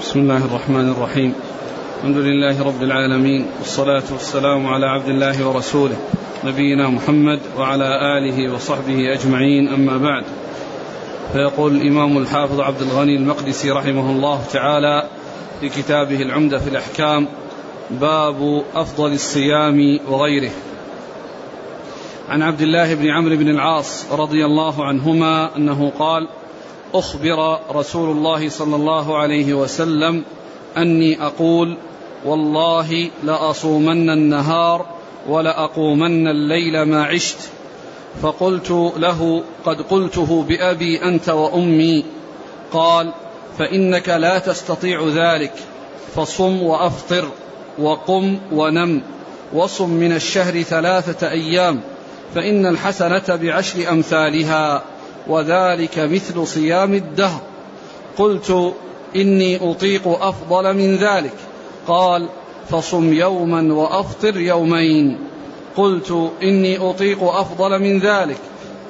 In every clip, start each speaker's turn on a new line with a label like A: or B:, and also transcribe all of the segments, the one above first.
A: بسم الله الرحمن الرحيم. الحمد لله رب العالمين والصلاة والسلام على عبد الله ورسوله نبينا محمد وعلى آله وصحبه أجمعين أما بعد. فيقول الإمام الحافظ عبد الغني المقدسي رحمه الله تعالى في كتابه العمدة في الأحكام باب أفضل الصيام وغيره. عن عبد الله بن عمرو بن العاص رضي الله عنهما أنه قال أخبر رسول الله صلى الله عليه وسلم أني أقول والله لأصومن النهار ولأقومن الليل ما عشت. فقلت له قد قلته بأبي أنت وأمي. قال فإنك لا تستطيع ذلك فصم وأفطر وقم ونم وصم من الشهر ثلاثة أيام فإن الحسنة بعشر أمثالها. وذلك مثل صيام الدهر. قلت إني أطيق أفضل من ذلك. قال فصم يوما وأفطر يومين. قلت إني أطيق أفضل من ذلك.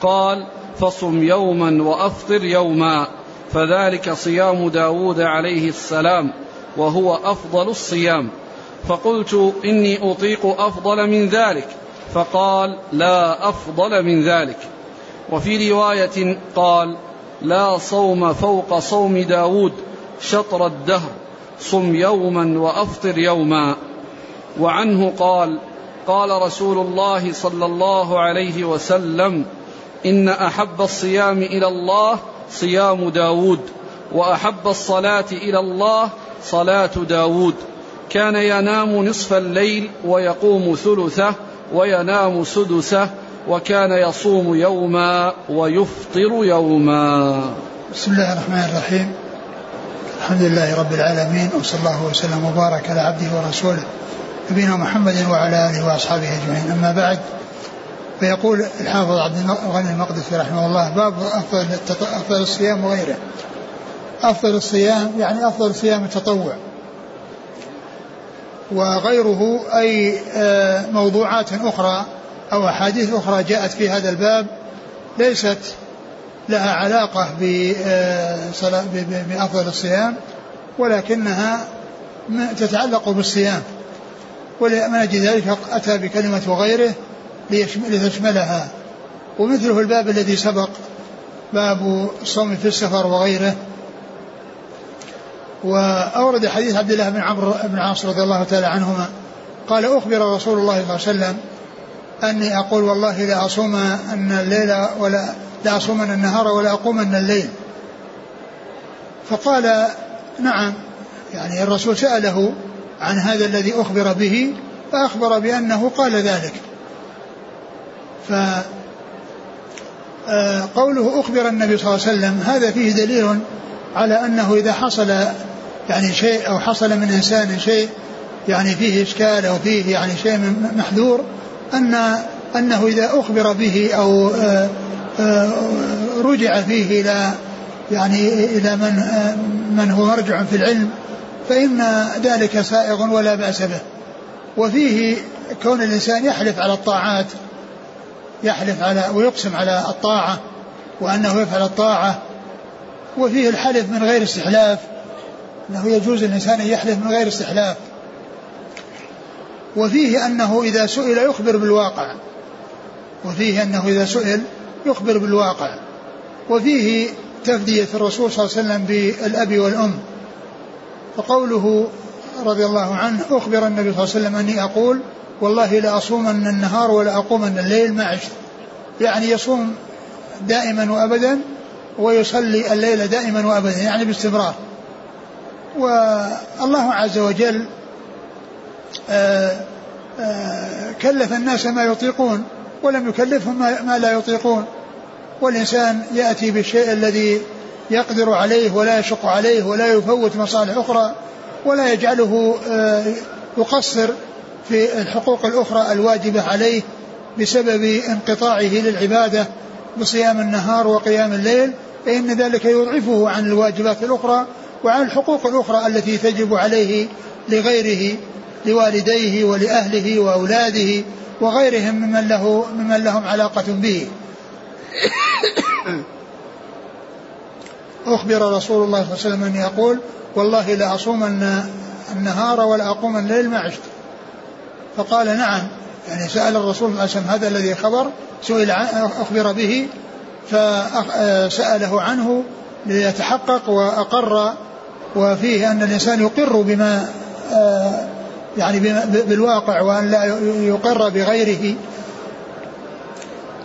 A: قال فصم يوما وأفطر يوما. فذلك صيام داود عليه السلام وهو أفضل الصيام. فقلت إني أطيق أفضل من ذلك. فقال لا أفضل من ذلك. وفي رواية قال لا صوم فوق صوم داود شطر الدهر صم يوما وأفطر يوما. وعنه قال قال رسول الله صلى الله عليه وسلم إن أحب الصيام إلى الله صيام داود وأحب الصلاة إلى الله صلاة داود. كان ينام نصف الليل ويقوم ثلثه وينام سدسه وكان يصوم يوما ويفطر يوما.
B: بسم الله الرحمن الرحيم. الحمد لله رب العالمين وصلى الله وسلم وبارك على عبده ورسوله نبينا محمد وعلى آله وأصحابه أجمعين. أما بعد فيقول الحافظ عبد الغني المقدسي رحمه الله باب أفضل أفضل الصيام وغيره. أفضل الصيام يعني أفضل صيام التطوع. وغيره أي آه، موضوعات أخرى أو أحاديث أخرى جاءت في هذا الباب ليست لها علاقة آه، بأفضل الصيام ولكنها تتعلق بالصيام. ولمن أجل ذلك أتى بكلمة وغيره لتشملها. ومثله الباب الذي سبق باب الصوم في السفر وغيره. وأورد حديث عبد الله بن عمرو بن عاص رضي الله تعالى عنهما قال أخبر رسول الله صلى الله عليه وسلم أني أقول والله لا أصوم أن الليل ولا لا أصومن النهار ولا أقومن الليل. فقال نعم يعني الرسول سأله عن هذا الذي أخبر به فأخبر بأنه قال ذلك. ف آه، قوله أخبر النبي صلى الله عليه وسلم هذا فيه دليل على أنه إذا حصل يعني شيء أو حصل من إنسان شيء يعني فيه إشكال أو فيه يعني شيء محذور أن أنه إذا أخبر به أو آه، آه، رجع فيه إلى يعني إلى من آه، من هو مرجع في العلم فإن ذلك سائغ ولا بأس به. وفيه كون الإنسان يحلف على الطاعات يحلف على ويقسم على الطاعة وأنه يفعل الطاعة. وفيه الحلف من غير استحلاف أنه يجوز الإنسان أن يحلف من غير استحلاف. وفيه أنه إذا سئل يخبر بالواقع. وفيه أنه إذا سئل يخبر بالواقع. وفيه تفدية الرسول صلى الله عليه وسلم بالأب والأم. فقوله رضي الله عنه أخبر النبي صلى الله عليه وسلم أني أقول والله لأصومن النهار ولا أقومن الليل ما عشت. يعني يصوم دائما وأبدا ويصلي الليل دائما وأبدا يعني باستمرار. والله عز وجل كلف الناس ما يطيقون ولم يكلفهم ما لا يطيقون. والإنسان يأتي بالشيء الذي يقدر عليه ولا يشق عليه ولا يفوت مصالح أخرى ولا يجعله آه، يقصر في الحقوق الأخرى الواجبة عليه بسبب انقطاعه للعبادة بصيام النهار وقيام الليل. فإن ذلك يضعفه عن الواجبات الأخرى وعن الحقوق الأخرى التي تجب عليه لغيره. لوالديه ولأهله وأولاده وغيرهم ممن له ممن لهم علاقة به. أخبر رسول الله صلى الله عليه وسلم أن يقول والله لأصومن النهار ولا أقوم الليل ما عشت. فقال نعم يعني سأل الرسول صلى الله عليه وسلم هذا الذي خبر سئل أخبر به فسأله عنه ليتحقق وأقر وفيه أن الإنسان يقر بما يعني بالواقع وأن لا يقر بغيره.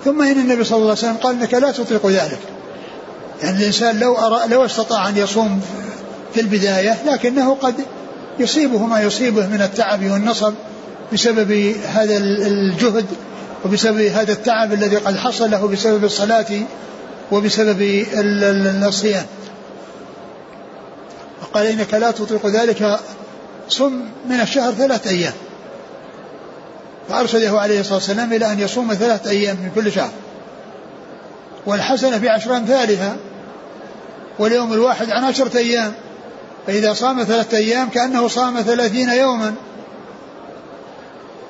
B: ثم إن النبي صلى الله عليه وسلم قال إنك لا تطيق ذلك. يعني الإنسان لو أرى لو استطاع أن يصوم في البداية لكنه قد يصيبه ما يصيبه من التعب والنصب بسبب هذا الجهد وبسبب هذا التعب الذي قد حصل له بسبب الصلاة وبسبب الصيام وقال إنك لا تطيق ذلك صم من الشهر ثلاثة أيام. فأرشده عليه الصلاة والسلام إلى أن يصوم ثلاثة أيام من كل شهر. والحسنة بعشر أمثالها واليوم الواحد عن عشرة أيام. فإذا صام ثلاثة أيام كأنه صام ثلاثين يوما.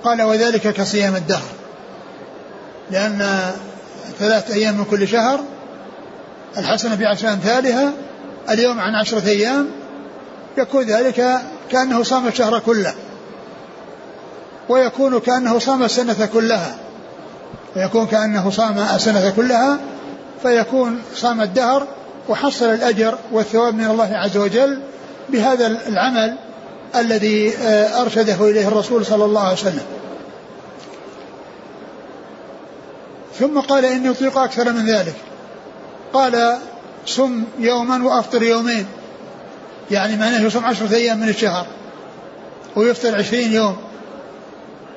B: قال وذلك كصيام الدهر. لأن ثلاثة أيام من كل شهر الحسنة بعشر أمثالها اليوم عن عشرة أيام يكون ذلك كأنه صام الشهر كله. ويكون كأنه صام السنة كلها. ويكون كأنه صام السنة كلها فيكون صام الدهر وحصل الأجر والثواب من الله عز وجل بهذا العمل الذي آه، أرشده إليه الرسول صلى الله عليه وسلم. ثم قال إني أطيق أكثر من ذلك. قال صم يوما وأفطر يومين. يعني معناه يصوم عشرة أيام من الشهر ويفطر عشرين يوم.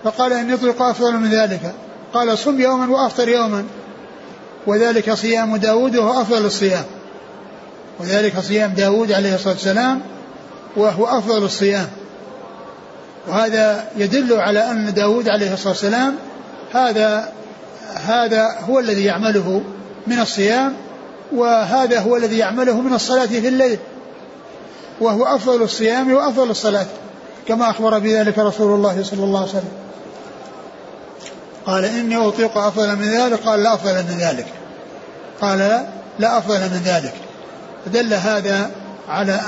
B: فقال إني أطيق أفضل من ذلك. قال صم يوما وأفطر يوما. وذلك صيام داود وهو أفضل الصيام. وذلك صيام داود عليه الصلاة والسلام وهو أفضل الصيام. وهذا يدل على أن داود عليه الصلاة والسلام هذا هذا هو الذي يعمله من الصيام وهذا هو الذي يعمله من الصلاة في الليل. وهو أفضل الصيام وأفضل الصلاة كما أخبر بذلك رسول الله صلى الله عليه وسلم. قال إني أطيق أفضل من ذلك. قال لا أفضل من ذلك. قال لا, أفضل من ذلك. فدل هذا على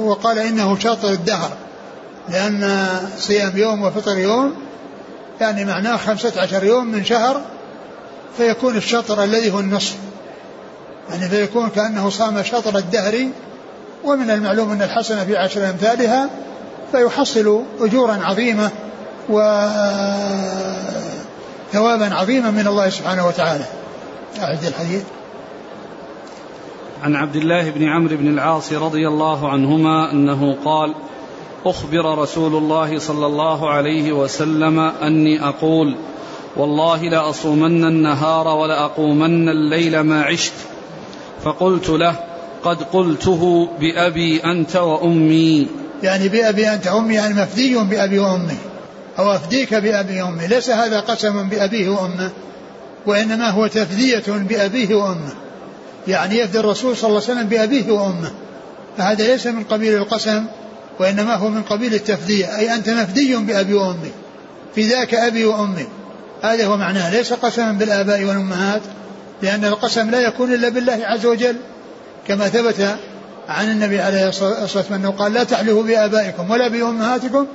B: وقال إنه شاطر الدهر لأن صيام يوم وفطر يوم يعني معناه خمسة عشر يوم من شهر فيكون الشطر الذي هو النصف. يعني فيكون كأنه صام شطر الدهر ومن المعلوم أن الحسنة في عشر أمثالها فيحصل أجورا عظيمة وثوابا عظيما من الله سبحانه وتعالى. أعد الحديث.
A: عن عبد الله بن عمرو بن العاص رضي الله عنهما أنه قال أخبر رسول الله صلى الله عليه وسلم أني أقول والله لأصومن النهار ولأقومن الليل ما عشت. فقلت له قد قلته بأبي أنت وأمي.
B: يعني بأبي أنت وأمي يعني مفدي بأبي وأمي أو أفديك بأبي وأمي. ليس هذا قسم بأبيه وأمه وإنما هو تفدية بأبيه وأمه. يعني يفدي الرسول صلى الله عليه وسلم بأبيه وأمه. فهذا ليس من قبيل القسم وإنما هو من قبيل التفدية. أي أنت مفدي بأبي وأمي في ذاك أبي وأمي. هذا هو معناه. ليس قسما بالآباء والأمهات لأن القسم لا يكون إلا بالله عز وجل. كما ثبت عن النبي عليه الصلاة والسلام أنه قال لا تحلفوا بآبائكم ولا بأمهاتكم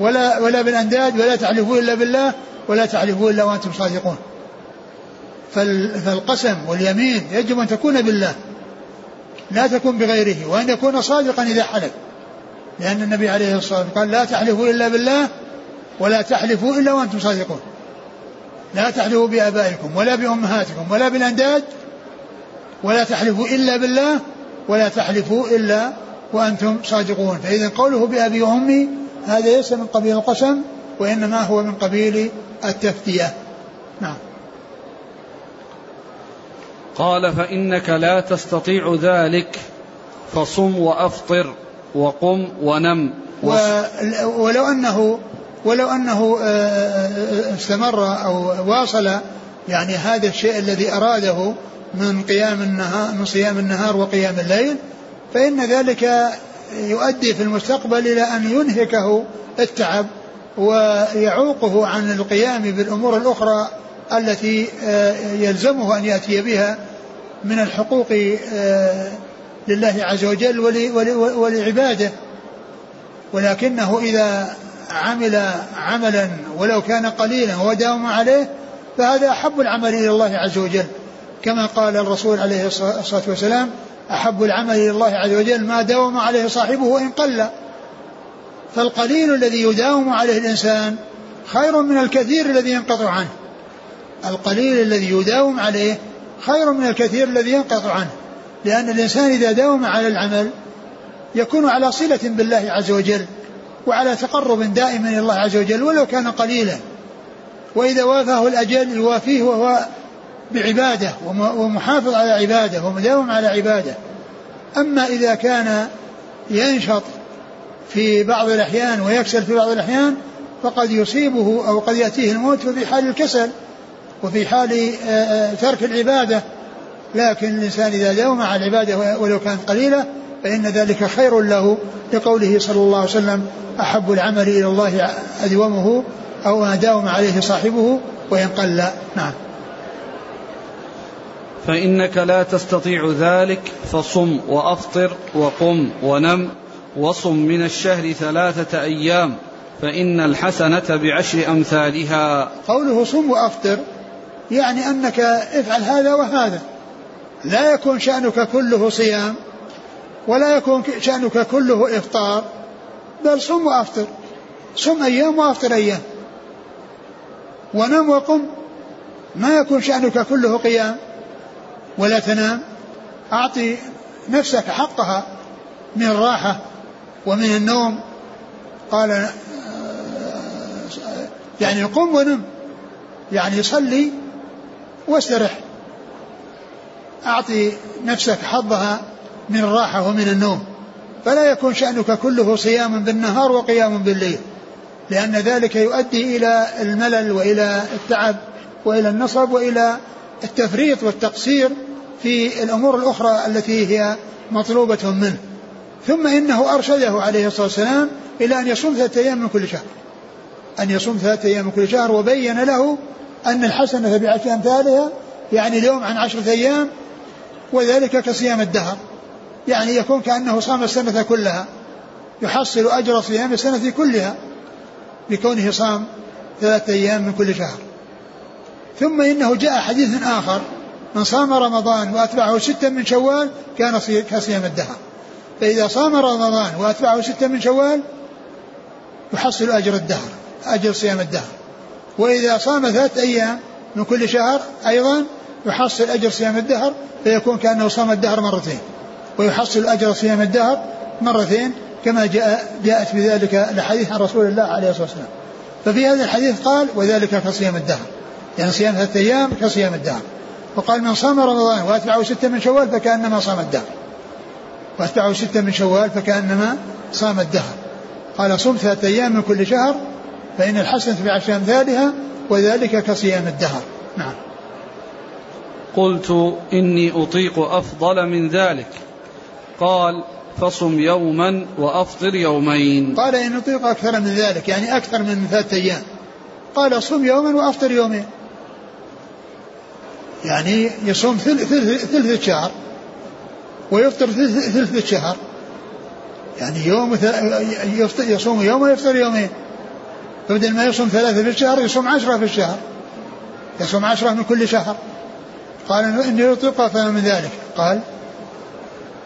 B: ولا ولا بالأنداد ولا تحلفوا إلا بالله ولا تحلفوا إلا وأنتم صادقون. فالقسم واليمين يجب أن تكون بالله لا تكون بغيره وأن يكون صادقا إذا حلف. لأن النبي عليه الصلاة والسلام قال لا تحلفوا إلا بالله ولا تحلفوا إلا وأنتم صادقون. لا تحلفوا بآبائكم ولا بأمهاتكم ولا بالأنداد ولا تحلفوا إلا بالله ولا تحلفوا إلا وأنتم صادقون. فإذا قوله بأبي وأمي هذا ليس من قبيل القسم وإنما هو من قبيل التفتية. نعم.
A: قال فإنك لا تستطيع ذلك فصم وأفطر وقم ونم.
B: ولو أنه ولو أنه آه، آه، استمر أو واصل يعني هذا الشيء الذي أراده من قيام النهار من صيام النهار وقيام الليل فإن ذلك يؤدي في المستقبل إلى أن ينهكه التعب ويعوقه عن القيام بالأمور الأخرى التي آه، يلزمه أن يأتي بها من الحقوق آه، لله عز وجل ولعباده. ولكنه إذا عمل عملا ولو كان قليلا وداوم عليه فهذا أحب العمل إلى الله عز وجل. كما قال الرسول عليه الصلاة والسلام أحب العمل إلى الله عز وجل ما داوم عليه صاحبه وإن قل. فالقليل الذي يداوم عليه الإنسان خير من الكثير الذي ينقطع عنه. القليل الذي يداوم عليه خير من الكثير الذي ينقطع عنه. لأن الإنسان إذا داوم على العمل يكون على صلة بالله عز وجل وعلى تقرب دائم إلى الله عز وجل ولو كان قليلا. وإذا وافاه الأجل يوافيه وهو بعبادة ومحافظ على عبادة ومداوم على عبادة. أما إذا كان ينشط في بعض الأحيان ويكسل في بعض الأحيان فقد يصيبه أو قد يأتيه الموت في حال الكسل وفي حال آه، آه، ترك العبادة. لكن الإنسان إذا داوم على العبادة ولو كانت قليلة فإن ذلك خير له لقوله صلى الله عليه وسلم أحب العمل إلى الله أدومه أو ما داوم عليه صاحبه وإن قل. نعم.
A: فإنك لا تستطيع ذلك فصم وأفطر وقم ونم وصم من الشهر ثلاثة أيام فإن الحسنة بعشر أمثالها.
B: قوله صم وأفطر يعني أنك افعل هذا وهذا. لا يكون شأنك كله صيام ولا يكون شأنك كله إفطار بل صم وأفطر. صم أيام وأفطر أيام. ونم وقم ما يكون شأنك كله قيام. ولا تنام أعطي نفسك حقها من الراحة ومن النوم. قال يعني قم ونم يعني صلي واسترح. أعطي نفسك حظها من الراحة ومن النوم. فلا يكون شأنك كله صيام بالنهار وقيام بالليل لأن ذلك يؤدي إلى الملل وإلى التعب وإلى النصب وإلى التفريط والتقصير في الأمور الأخرى التي هي مطلوبة منه. ثم إنه أرشده عليه الصلاة والسلام إلى أن يصوم ثلاثة أيام من كل شهر. أن يصوم ثلاثة أيام من كل شهر وبين له أن الحسنة بعشر أمثالها يعني اليوم عن عشرة أيام وذلك كصيام الدهر. يعني يكون كأنه صام السنة كلها. يحصل أجر صيام السنة كلها بكونه صام ثلاثة أيام من كل شهر. ثم إنه جاء حديث آخر. من صام رمضان وأتبعه ستا من شوال كان كصيام الدهر. فإذا صام رمضان وأتبعه ستا من شوال يحصل أجر الدهر أجر صيام الدهر. وإذا صام ثلاثة أيام من كل شهر أيضا يحصل أجر صيام الدهر فيكون كأنه صام الدهر مرتين. ويحصل أجر صيام الدهر مرتين كما جاء جاءت بذلك الحديث عن رسول الله عليه الصلاة والسلام. ففي هذا الحديث قال وذلك كصيام الدهر. يعني صيام ثلاثة أيام كصيام الدهر. وقال من صام رمضان وأتبعه ستة من شوال فكأنما صام الدهر. وأتبعه ستة من شوال فكأنما صام الدهر. قال صم ثلاثة أيام من كل شهر فإن الحسنة بعشر أمثالها وذلك كصيام الدهر. نعم.
A: قلت إني أطيق أفضل من ذلك. قال فصم يوما وأفطر يومين.
B: قال إن أطيق أكثر من ذلك يعني أكثر من ثلاثة أيام. قال صم يوما وأفطر يومين. يعني يصوم ثلث, ثلث الشهر ويفطر ثلث الشهر يعني يوم يصوم يوم ويفطر يومين. فبدل ما يصوم ثلاثة في الشهر يصوم عشرة في الشهر. يصوم عشرة من كل شهر. قال إني أطيق أفضل من ذلك. قال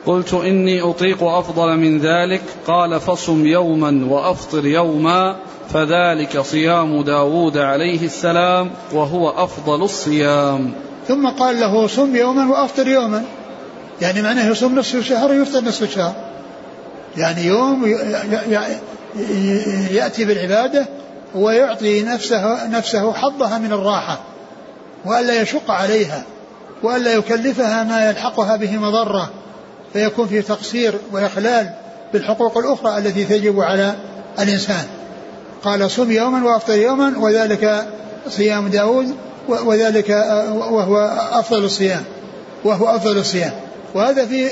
A: قلت إني أطيق أفضل من ذلك. قال فصم يوما وأفطر يوما فذلك صيام داود عليه السلام وهو أفضل الصيام.
B: ثم قال له صم يوما وأفطر يوما. يعني معناه يصوم نصف الشهر ويفطر نصف الشهر يعني يوم يأتي بالعبادة ويعطي نفسه نفسه حظها من الراحة. وألا يشق عليها. وألا يكلفها ما يلحقها به مضرة. فيكون فيه تقصير وإخلال بالحقوق الأخرى التي تجب على الإنسان. قال صم يوما وأفطر يوما وذلك صيام داود وذلك وهو أفضل الصيام وهو أفضل الصيام. وهذا فيه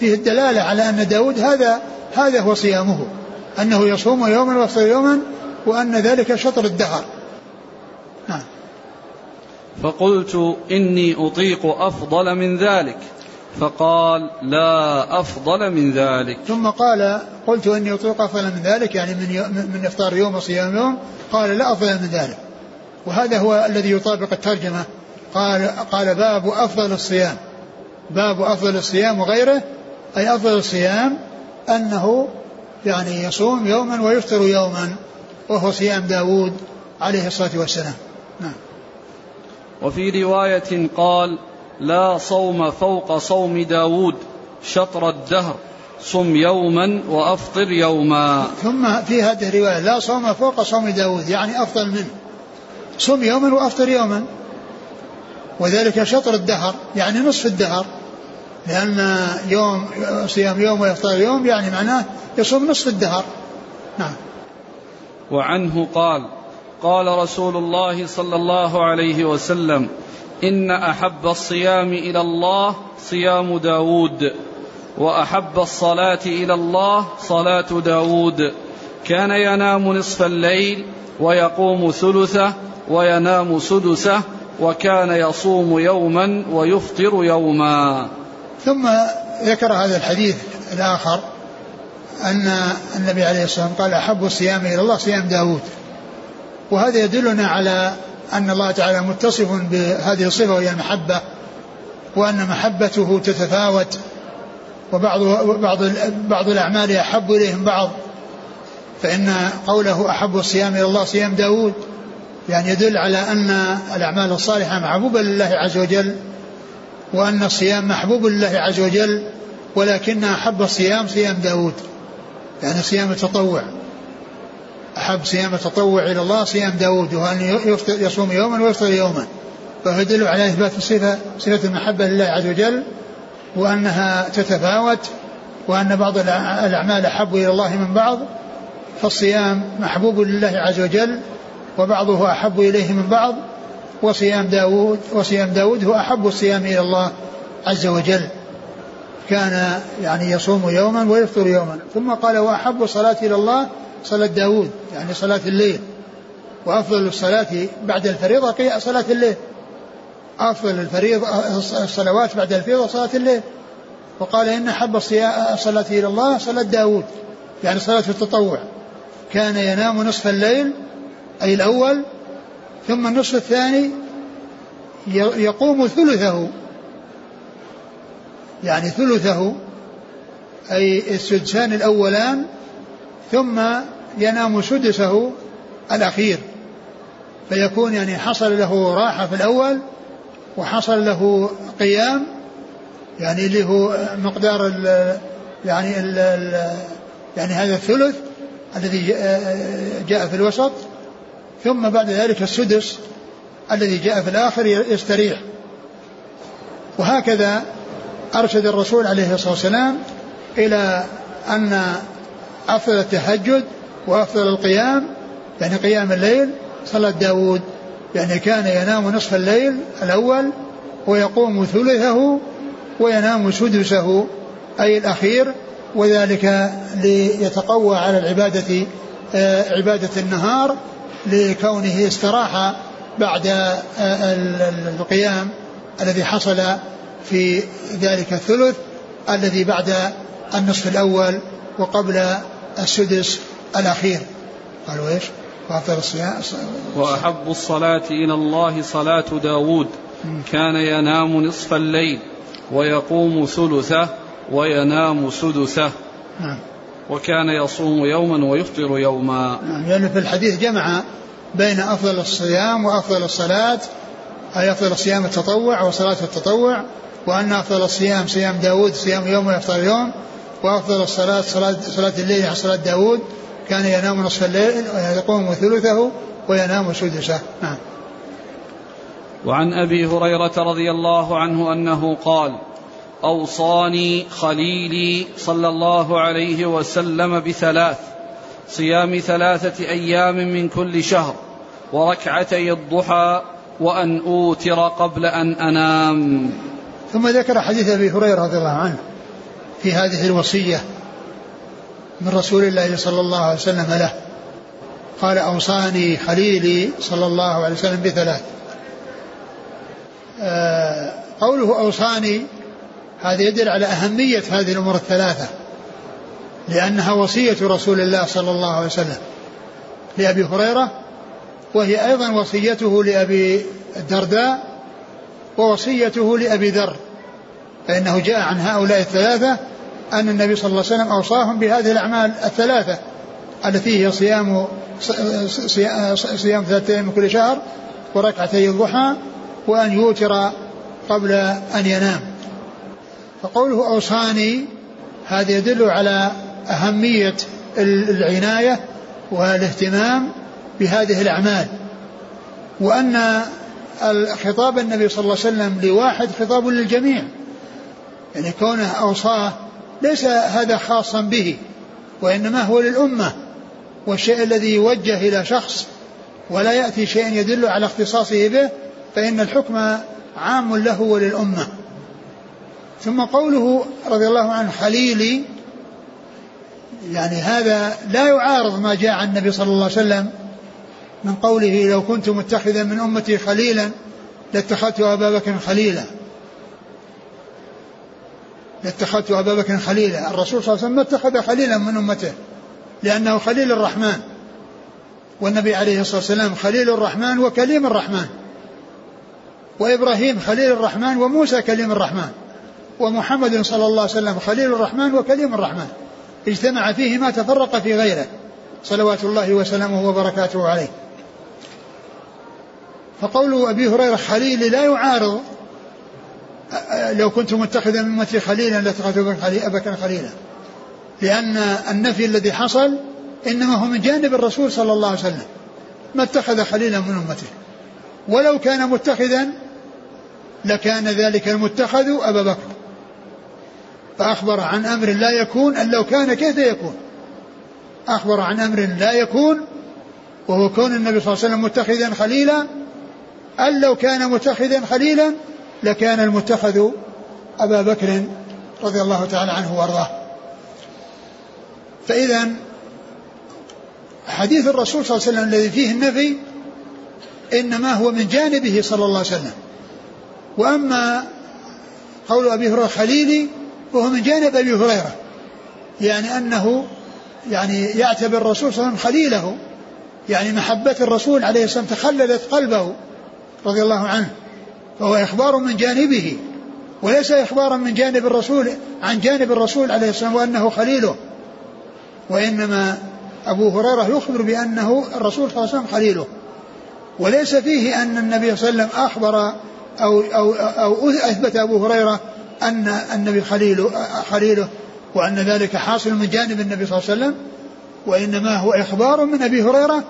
B: فيه الدلالة على أن داود هذا هذا هو صيامه أنه يصوم يوما ويفطر يوما وأن ذلك شطر الدهر. نعم.
A: فقلت إني أطيق أفضل من ذلك. فقال لا أفضل من ذلك.
B: ثم قال قلت إني أطيق أفضل من ذلك يعني من, من إفطار يوم وصيام يوم. قال لا أفضل من ذلك. وهذا هو الذي يطابق الترجمة. قال قال باب أفضل الصيام. باب أفضل الصيام وغيره. أي أفضل الصيام أنه يعني يصوم يوما ويفطر يوما وهو صيام داود عليه الصلاة والسلام. نعم.
A: وفي رواية قال لا صوم فوق صوم داود شطر الدهر صم يوما وأفطر يوما.
B: ثم في هذه الرواية لا صوم فوق صوم داود يعني أفضل منه. صم يوما وأفطر يوما. وذلك شطر الدهر يعني نصف الدهر. لأن يوم صيام يوم ويفطر يوم يعني معناه يصوم نصف الدهر. نعم.
A: وعنه قال قال رسول الله صلى الله عليه وسلم إن أحب الصيام إلى الله صيام داود وأحب الصلاة إلى الله صلاة داود. كان ينام نصف الليل ويقوم ثلثه وينام سدسه وكان يصوم يوما ويفطر يوما.
B: ثم ذكر هذا الحديث الآخر أن النبي عليه الصلاة والسلام قال أحب الصيام إلى الله صيام داود وهذا يدلنا على أن الله تعالى متصف بهذه الصفة وهي المحبة وأن محبته تتفاوت وبعض بعض بعض الأعمال أحب إليهم بعض فإن قوله أحب الصيام إلى الله صيام داود يعني يدل على أن الأعمال الصالحة محبوبة لله عز وجل وأن الصيام محبوب لله عز وجل ولكن أحب الصيام صيام داود يعني صيام التطوع. أحب صيام التطوع إلى الله صيام داود وأن يصوم يوما ويفطر يوما. فهو يدل على إثبات الصفة صفة المحبة لله عز وجل وأنها تتفاوت وأن بعض الأعمال أحب إلى الله من بعض فالصيام محبوب لله عز وجل وبعضه أحب إليه من بعض وصيام داود وصيام داود هو أحب الصيام إلى الله عز وجل. كان يعني يصوم يوما ويفطر يوما. ثم قال وأحب الصلاة إلى الله صلاة داود يعني صلاة الليل. وأفضل الصلاة بعد الفريضة صلاة الليل. أفضل الفريضة الصلوات بعد الفريضة صلاة الليل. وقال إن أحب الصلاة إلى الله صلاة داود يعني صلاة التطوع. كان ينام نصف الليل أي الأول ثم النصف الثاني يقوم ثلثه. يعني ثلثه أي السدسان الأولان ثم ينام سدسه الأخير. فيكون يعني حصل له راحة في الأول وحصل له قيام يعني اللي هو مقدار ال يعني ال يعني هذا الثلث الذي جاء في الوسط. ثم بعد ذلك السدس الذي جاء في الآخر يستريح. وهكذا أرشد الرسول عليه الصلاة والسلام إلى أن أفضل التهجد وأفضل القيام يعني قيام الليل صلاة داود يعني كان ينام نصف الليل الأول ويقوم ثلثه وينام سدسه أي الأخير وذلك ليتقوى على العبادة آه، عبادة النهار. لكونه استراح بعد آه، القيام الذي حصل في ذلك الثلث الذي بعد النصف الأول وقبل السدس الأخير. قالوا إيش؟ وأفضل الصيام.
A: وأحب الصلاة إلى الله صلاة داود. كان ينام نصف الليل ويقوم ثلثه وينام سدسه. نعم. وكان يصوم يوما ويفطر يوما.
B: نعم يعني في الحديث جمع بين أفضل الصيام وأفضل الصلاة أي أفضل الصيام التطوع وصلاة التطوع وأن أفضل الصيام صيام داود صيام يوم ويفطر يوم وأفضل الصلاة صلاة, صلاة الليل على صلاة داود. كان ينام نصف الليل ويقوم ثلثه وينام سدسه. نعم.
A: وعن أبي هريرة رضي الله عنه أنه قال أوصاني خليلي صلى الله عليه وسلم بثلاث صيام ثلاثة أيام من كل شهر وركعتي الضحى وأن أوتر قبل أن أنام.
B: ثم ذكر حديث أبي هريرة رضي الله عنه في هذه الوصية من رسول الله صلى الله عليه وسلم له قال أوصاني خليلي صلى الله عليه وسلم بثلاث. آه قوله أوصاني هذا يدل على أهمية هذه الأمور الثلاثة لأنها وصية رسول الله صلى الله عليه وسلم لأبي هريرة وهي أيضا وصيته لأبي الدرداء ووصيته لأبي ذر فإنه جاء عن هؤلاء الثلاثة أن النبي صلى الله عليه وسلم أوصاهم بهذه الأعمال الثلاثة التي هي صيام صيام ثلاثة أيام من كل شهر وركعتي الضحى وأن يوتر قبل أن ينام. فقوله أوصاني هذا يدل على أهمية العناية والاهتمام بهذه الأعمال. وأن خطاب النبي صلى الله عليه وسلم لواحد خطاب للجميع. يعني كونه أوصاه ليس هذا خاصا به وإنما هو للأمة والشيء الذي يوجه إلى شخص ولا يأتي شيء يدل على اختصاصه به فإن الحكم عام له وللأمة. ثم قوله رضي الله عنه خليلي يعني هذا لا يعارض ما جاء عن النبي صلى الله عليه وسلم من قوله لو كنت متخذا من أمتي خليلا لاتخذت أبا بكر خليلا. لاتخذت أبا بكر خليلا. الرسول صلى الله عليه وسلم اتخذ خليلا من أمته لأنه خليل الرحمن. والنبي عليه الصلاة والسلام خليل الرحمن وكليم الرحمن. وإبراهيم خليل الرحمن وموسى كليم الرحمن. ومحمد صلى الله عليه وسلم خليل الرحمن وكليم الرحمن. اجتمع فيه ما تفرق في غيره. صلوات الله وسلامه وبركاته عليه. فقول أبي هريرة خليلي لا يعارض. لو كنت متخذا من أمتي خليلا لاتخذت أبا خليلا. لأن النفي الذي حصل إنما هو من جانب الرسول صلى الله عليه وسلم. ما اتخذ خليلا من أمته. ولو كان متخذا لكان ذلك المتخذ أبا بكر. فأخبر عن أمر لا يكون أن لو كان كيف يكون. أخبر عن أمر لا يكون وهو كون النبي صلى الله عليه وسلم متخذا خليلا. أن لو كان متخذا خليلا لكان المتخذ أبا بكر رضي الله تعالى عنه وأرضاه. فإذا حديث الرسول صلى الله عليه وسلم الذي فيه النفي إنما هو من جانبه صلى الله عليه وسلم. وأما قول أبي هريرة خليلي وهو من جانب أبي هريرة يعني أنه يعني يعتبر الرسول صلى الله عليه وسلم خليله يعني محبة الرسول عليه السلام تخللت قلبه رضي الله عنه فهو إخبار من جانبه وليس إخبارا من جانب الرسول عن جانب الرسول عليه السلام وأنه خليله وإنما أبو هريرة يخبر بأنه الرسول صلى الله عليه وسلم خليله وليس فيه أن النبي صلى الله عليه وسلم أخبر أو, أو, أو أثبت أبو هريرة أن النبي خليله, خليله وأن ذلك حاصل من جانب النبي صلى الله عليه وسلم وإنما هو إخبار من أبي هريرة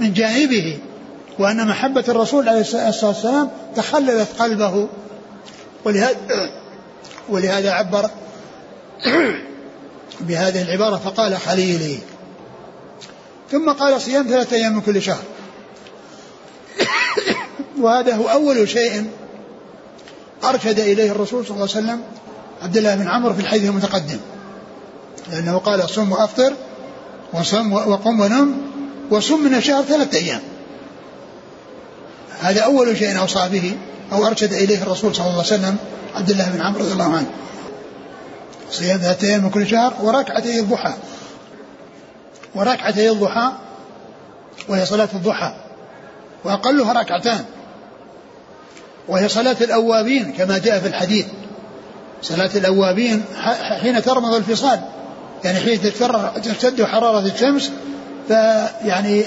B: من جانبه وأن محبة الرسول عليه الصلاة والسلام تخللت قلبه. ولهذا ولهذا عبر بهذه العبارة فقال خليلي. ثم قال صيام ثلاثة أيام من كل شهر. وهذا هو أول شيء أرشد إليه الرسول صلى الله عليه وسلم عبد الله بن عمرو في الحديث المتقدم. لأنه قال صم وأفطر وصم وقم ونم وصم من الشهر ثلاثة أيام. هذا أول شيء أوصى به أو أرشد إليه الرسول صلى الله عليه وسلم عبد الله بن عمرو رضي الله عنه. صيام أيام من كل شهر وركعتي الضحى. وركعتي الضحى وهي صلاة الضحى. وأقلها ركعتان. وهي صلاة الأوابين كما جاء في الحديث. صلاة الأوابين حين ترمض الفصال. يعني حين تشتد حرارة الشمس فيعني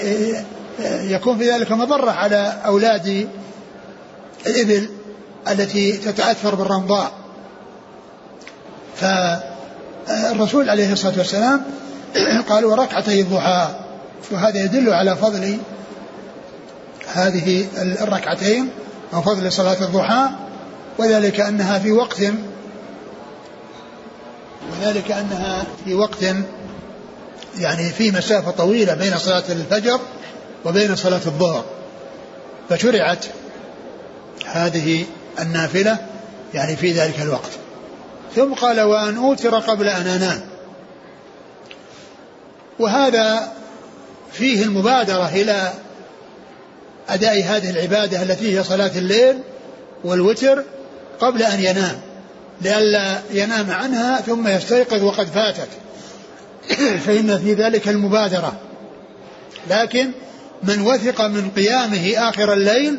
B: يكون في ذلك مضرة على أولاد الإبل التي تتأثر بالرمضاء. فالرسول عليه الصلاة والسلام قال وركعتي الضحى وهذا يدل على فضل هذه الركعتين. أو فضل صلاة الضحى وذلك أنها في وقت وذلك أنها في وقت يعني في مسافة طويلة بين صلاة الفجر وبين صلاة الظهر. فشرعت هذه النافلة يعني في ذلك الوقت. ثم قال وأن أوتر قبل أن أنام. وهذا فيه المبادرة إلى أداء هذه العبادة التي هي صلاة الليل والوتر قبل أن ينام لئلا ينام عنها ثم يستيقظ وقد فاتت. فإن في ذلك المبادرة. لكن من وثق من قيامه آخر الليل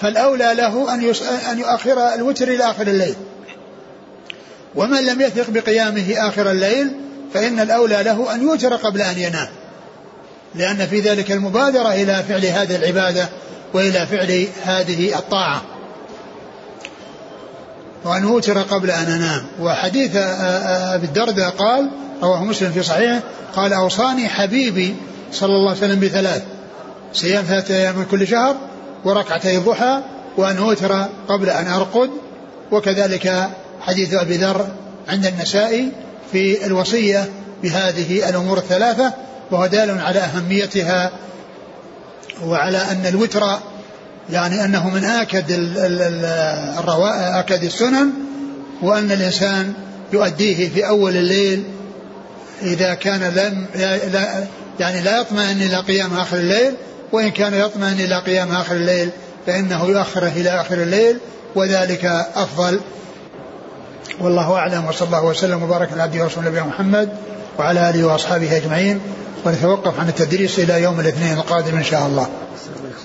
B: فالأولى له أن أن يؤخر الوتر إلى آخر الليل. ومن لم يثق بقيامه آخر الليل فإن الأولى له أن يوتر قبل أن ينام. لأن في ذلك المبادرة إلى فعل هذه العبادة وإلى فعل هذه الطاعة. وأن أوتر قبل أن أنام. وحديث أبي الدرداء قال رواه مسلم في صحيحه قال أوصاني حبيبي صلى الله عليه وسلم بثلاث صيام ثلاثة أيام من كل شهر وركعتي الضحى وأن أوتر قبل أن أرقد. وكذلك حديث أبي ذر عند النسائي في الوصية بهذه الأمور الثلاثة. وهو دال على أهميتها وعلى أن الوتر يعني أنه من آكد آكد السنن وأن الإنسان يؤديه في أول الليل إذا كان لم لا يعني لا يطمئن إلى قيام آخر الليل وإن كان يطمئن إلى قيام آخر الليل فإنه يؤخره إلى آخر الليل وذلك أفضل. والله أعلم وصلى الله وسلم وبارك على عبده ورسوله نبينا محمد وعلى آله وأصحابه أجمعين. ونتوقف عن التدريس إلى يوم الاثنين القادم إن شاء الله.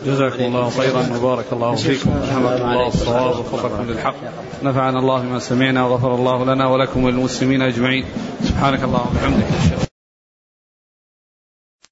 A: جزاكم الله خيرا وبارك الله فيكم. ورحمة الله الصواب وفقكم للحق نفعنا الله بما سمعنا وغفر الله لنا ولكم وللمسلمين أجمعين. سبحانك اللهم وبحمدك.